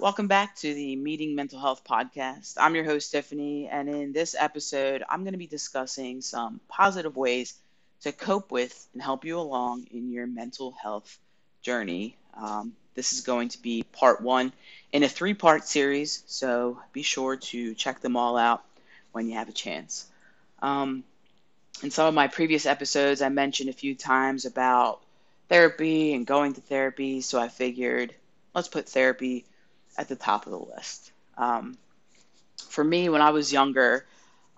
Welcome back to the Meeting Mental Health podcast. I'm your host, Tiffany, and in this episode, I'm going to be discussing some positive ways to cope with and help you along in your mental health journey. Um, this is going to be part one in a three part series, so be sure to check them all out when you have a chance. Um, in some of my previous episodes, I mentioned a few times about therapy and going to therapy, so I figured let's put therapy at the top of the list. Um, for me, when I was younger,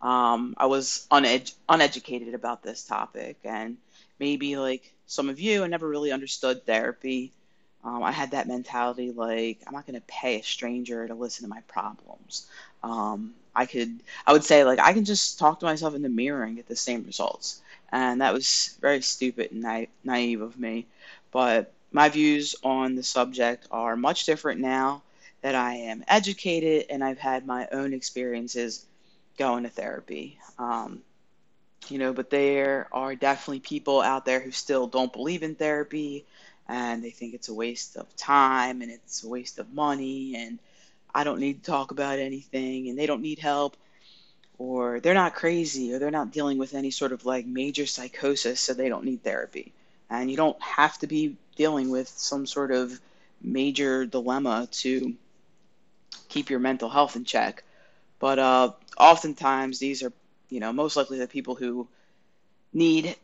um, I was uned- uneducated about this topic, and maybe like some of you, I never really understood therapy. Um, I had that mentality like I'm not going to pay a stranger to listen to my problems. Um, I could, I would say like I can just talk to myself in the mirror and get the same results, and that was very stupid and na- naive of me. But my views on the subject are much different now that I am educated and I've had my own experiences going to therapy. Um, you know, but there are definitely people out there who still don't believe in therapy and they think it's a waste of time and it's a waste of money and I don't need to talk about anything and they don't need help or they're not crazy or they're not dealing with any sort of like major psychosis so they don't need therapy. And you don't have to be dealing with some sort of major dilemma to keep your mental health in check. But uh, oftentimes, these are, you know, most likely the people who need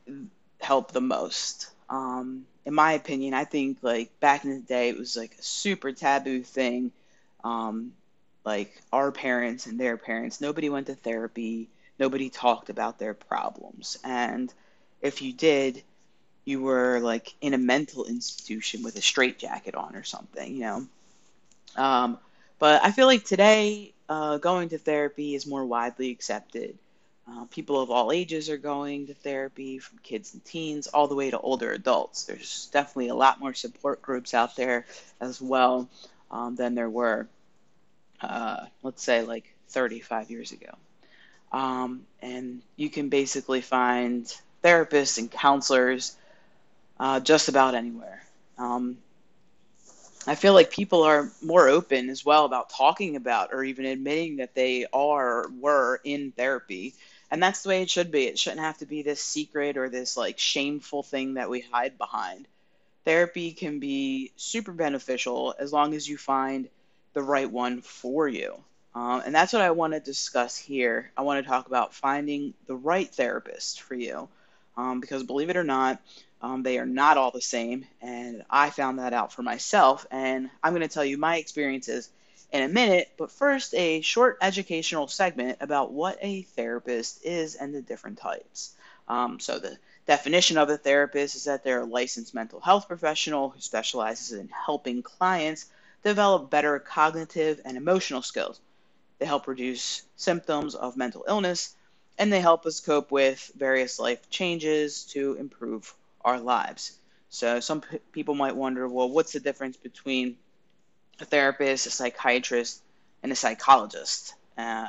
help the most. Um, in my opinion, I think like back in the day, it was like a super taboo thing. Um, like our parents and their parents, nobody went to therapy, nobody talked about their problems. And if you did, you were like in a mental institution with a straitjacket on or something, you know. Um, but I feel like today, uh, going to therapy is more widely accepted. Uh, people of all ages are going to therapy, from kids and teens all the way to older adults. There's definitely a lot more support groups out there as well um, than there were, uh, let's say, like 35 years ago. Um, and you can basically find therapists and counselors uh, just about anywhere. Um, I feel like people are more open as well about talking about or even admitting that they are or were in therapy. And that's the way it should be. It shouldn't have to be this secret or this like shameful thing that we hide behind. Therapy can be super beneficial as long as you find the right one for you. Um, and that's what I want to discuss here. I want to talk about finding the right therapist for you. Um, because believe it or not, um, they are not all the same, and I found that out for myself. And I'm going to tell you my experiences in a minute, but first, a short educational segment about what a therapist is and the different types. Um, so, the definition of a therapist is that they're a licensed mental health professional who specializes in helping clients develop better cognitive and emotional skills. They help reduce symptoms of mental illness and they help us cope with various life changes to improve our lives. So some p- people might wonder, well, what's the difference between a therapist, a psychiatrist, and a psychologist? Uh,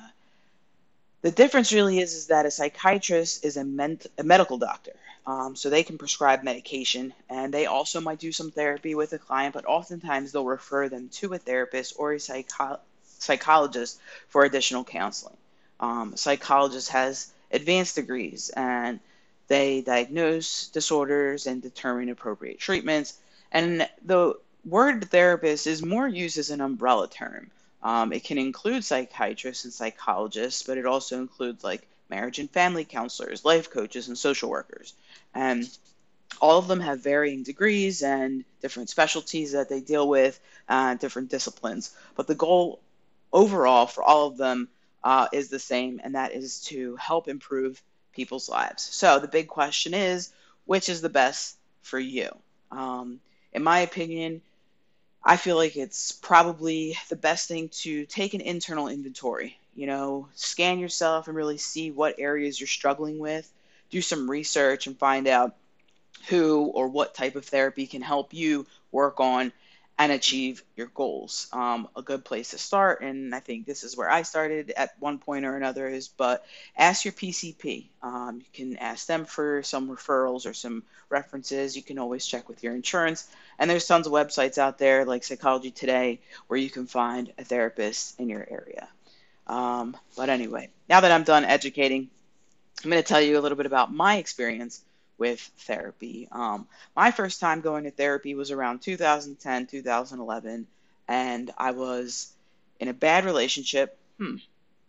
the difference really is, is that a psychiatrist is a, ment- a medical doctor. Um, so they can prescribe medication and they also might do some therapy with a client, but oftentimes they'll refer them to a therapist or a psycho- psychologist for additional counseling. Um, psychologist has advanced degrees and they diagnose disorders and determine appropriate treatments. And the word therapist is more used as an umbrella term. Um, it can include psychiatrists and psychologists, but it also includes like marriage and family counselors, life coaches, and social workers. And all of them have varying degrees and different specialties that they deal with, uh, different disciplines. But the goal overall for all of them uh, is the same, and that is to help improve people's lives. So the big question is, which is the best for you? Um, in my opinion, I feel like it's probably the best thing to take an internal inventory. You know, scan yourself and really see what areas you're struggling with. Do some research and find out who or what type of therapy can help you work on and achieve your goals. Um, a good place to start, and I think this is where I started at one point or another, is but ask your PCP. Um, you can ask them for some referrals or some references. You can always check with your insurance. And there's tons of websites out there like Psychology Today where you can find a therapist in your area. Um, but anyway, now that I'm done educating, I'm going to tell you a little bit about my experience with therapy. Um, my first time going to therapy was around 2010, 2011, and I was in a bad relationship. Hmm.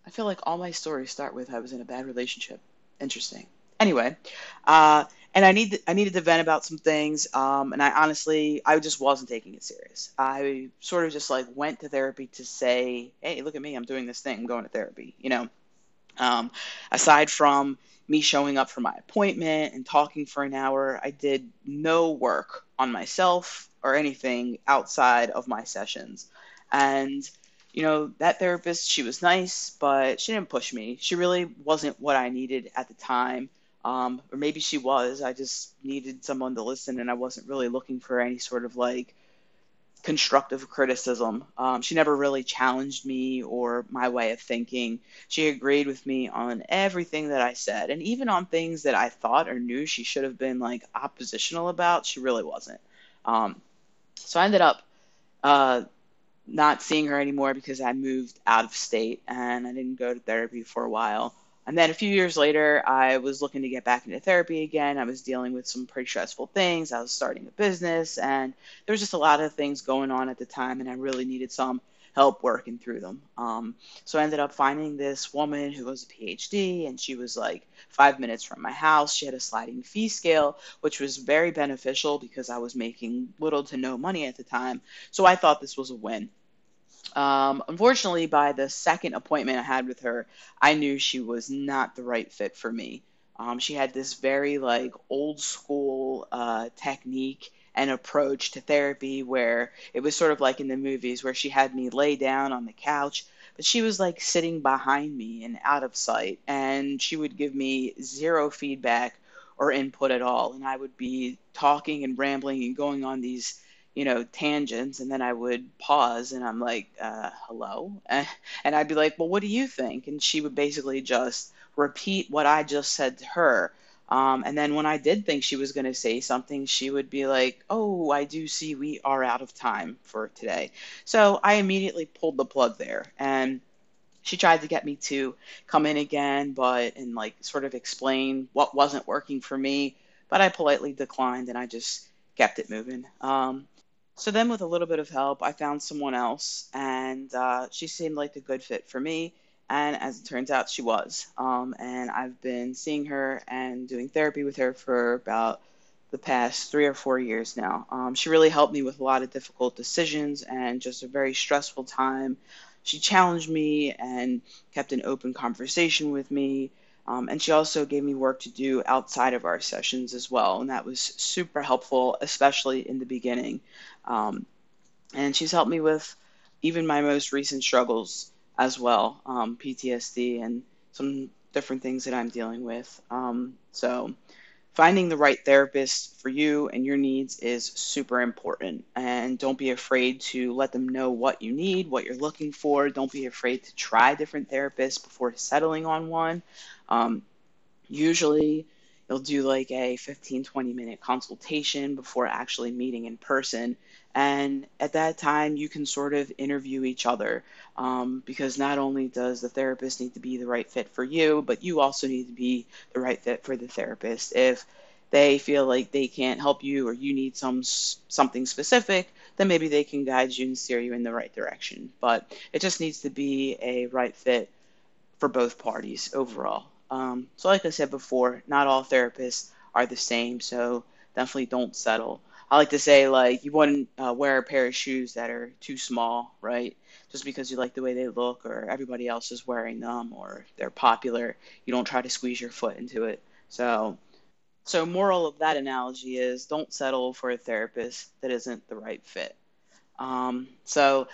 I feel like all my stories start with I was in a bad relationship. Interesting. Anyway, uh, and I need I needed to vent about some things. Um, and I honestly I just wasn't taking it serious. I sort of just like went to therapy to say, hey, look at me, I'm doing this thing, I'm going to therapy. You know, um, aside from me showing up for my appointment and talking for an hour, I did no work on myself or anything outside of my sessions. And, you know, that therapist, she was nice, but she didn't push me. She really wasn't what I needed at the time. Um, or maybe she was. I just needed someone to listen, and I wasn't really looking for any sort of like constructive criticism. Um, she never really challenged me or my way of thinking. She agreed with me on everything that I said, and even on things that I thought or knew she should have been like oppositional about, she really wasn't. Um, so I ended up uh, not seeing her anymore because I moved out of state and I didn't go to therapy for a while. And then a few years later, I was looking to get back into therapy again. I was dealing with some pretty stressful things. I was starting a business, and there was just a lot of things going on at the time, and I really needed some help working through them. Um, so I ended up finding this woman who was a PhD, and she was like five minutes from my house. She had a sliding fee scale, which was very beneficial because I was making little to no money at the time. So I thought this was a win. Um, unfortunately, by the second appointment I had with her, I knew she was not the right fit for me. Um, she had this very like old school uh, technique and approach to therapy where it was sort of like in the movies where she had me lay down on the couch, but she was like sitting behind me and out of sight, and she would give me zero feedback or input at all, and I would be talking and rambling and going on these you know, tangents, and then I would pause and I'm like, uh, hello? And I'd be like, well, what do you think? And she would basically just repeat what I just said to her. Um, and then when I did think she was going to say something, she would be like, oh, I do see we are out of time for today. So I immediately pulled the plug there. And she tried to get me to come in again, but and like sort of explain what wasn't working for me. But I politely declined and I just kept it moving. Um, so then, with a little bit of help, I found someone else, and uh, she seemed like a good fit for me. And as it turns out, she was. Um, and I've been seeing her and doing therapy with her for about the past three or four years now. Um, she really helped me with a lot of difficult decisions and just a very stressful time. She challenged me and kept an open conversation with me. Um, and she also gave me work to do outside of our sessions as well. And that was super helpful, especially in the beginning. Um, and she's helped me with even my most recent struggles as well um, PTSD and some different things that I'm dealing with. Um, so, finding the right therapist for you and your needs is super important. And don't be afraid to let them know what you need, what you're looking for. Don't be afraid to try different therapists before settling on one. Um, usually, you'll do like a 15, 20 minute consultation before actually meeting in person. And at that time, you can sort of interview each other um, because not only does the therapist need to be the right fit for you, but you also need to be the right fit for the therapist. If they feel like they can't help you or you need some something specific, then maybe they can guide you and steer you in the right direction. But it just needs to be a right fit for both parties overall. Um, so, like I said before, not all therapists are the same, so definitely don't settle. I like to say, like, you wouldn't uh, wear a pair of shoes that are too small, right? Just because you like the way they look or everybody else is wearing them or they're popular, you don't try to squeeze your foot into it. So, so moral of that analogy is don't settle for a therapist that isn't the right fit. Um, so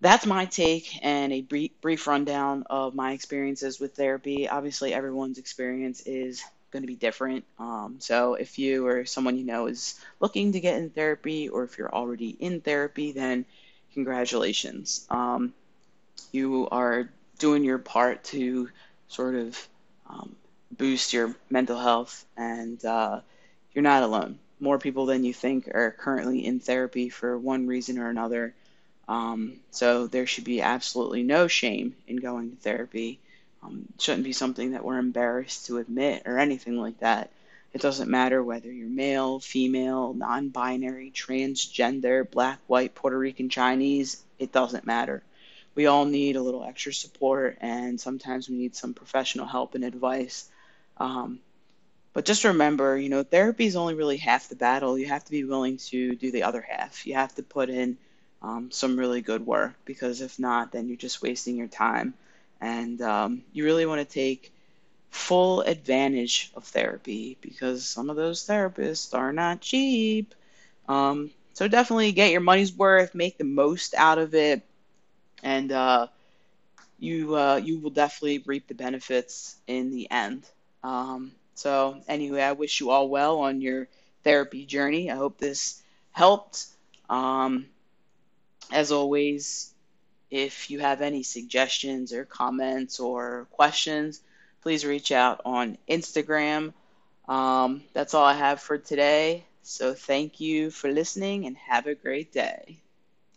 that's my take and a brief, brief rundown of my experiences with therapy. Obviously, everyone's experience is going to be different. Um, so if you or someone you know is looking to get in therapy, or if you're already in therapy, then congratulations. Um, you are doing your part to sort of um, boost your mental health, and uh, you're not alone. More people than you think are currently in therapy for one reason or another. Um, so there should be absolutely no shame in going to therapy. Um, shouldn't be something that we're embarrassed to admit or anything like that. It doesn't matter whether you're male, female, non binary, transgender, black, white, Puerto Rican, Chinese, it doesn't matter. We all need a little extra support, and sometimes we need some professional help and advice. Um, but just remember, you know, therapy is only really half the battle. You have to be willing to do the other half. You have to put in um, some really good work because if not, then you're just wasting your time. And um, you really want to take full advantage of therapy because some of those therapists are not cheap. Um, so definitely get your money's worth, make the most out of it, and uh, you uh, you will definitely reap the benefits in the end. Um, so anyway, I wish you all well on your therapy journey. I hope this helped. Um, as always, if you have any suggestions or comments or questions, please reach out on Instagram. Um, that's all I have for today. So thank you for listening and have a great day.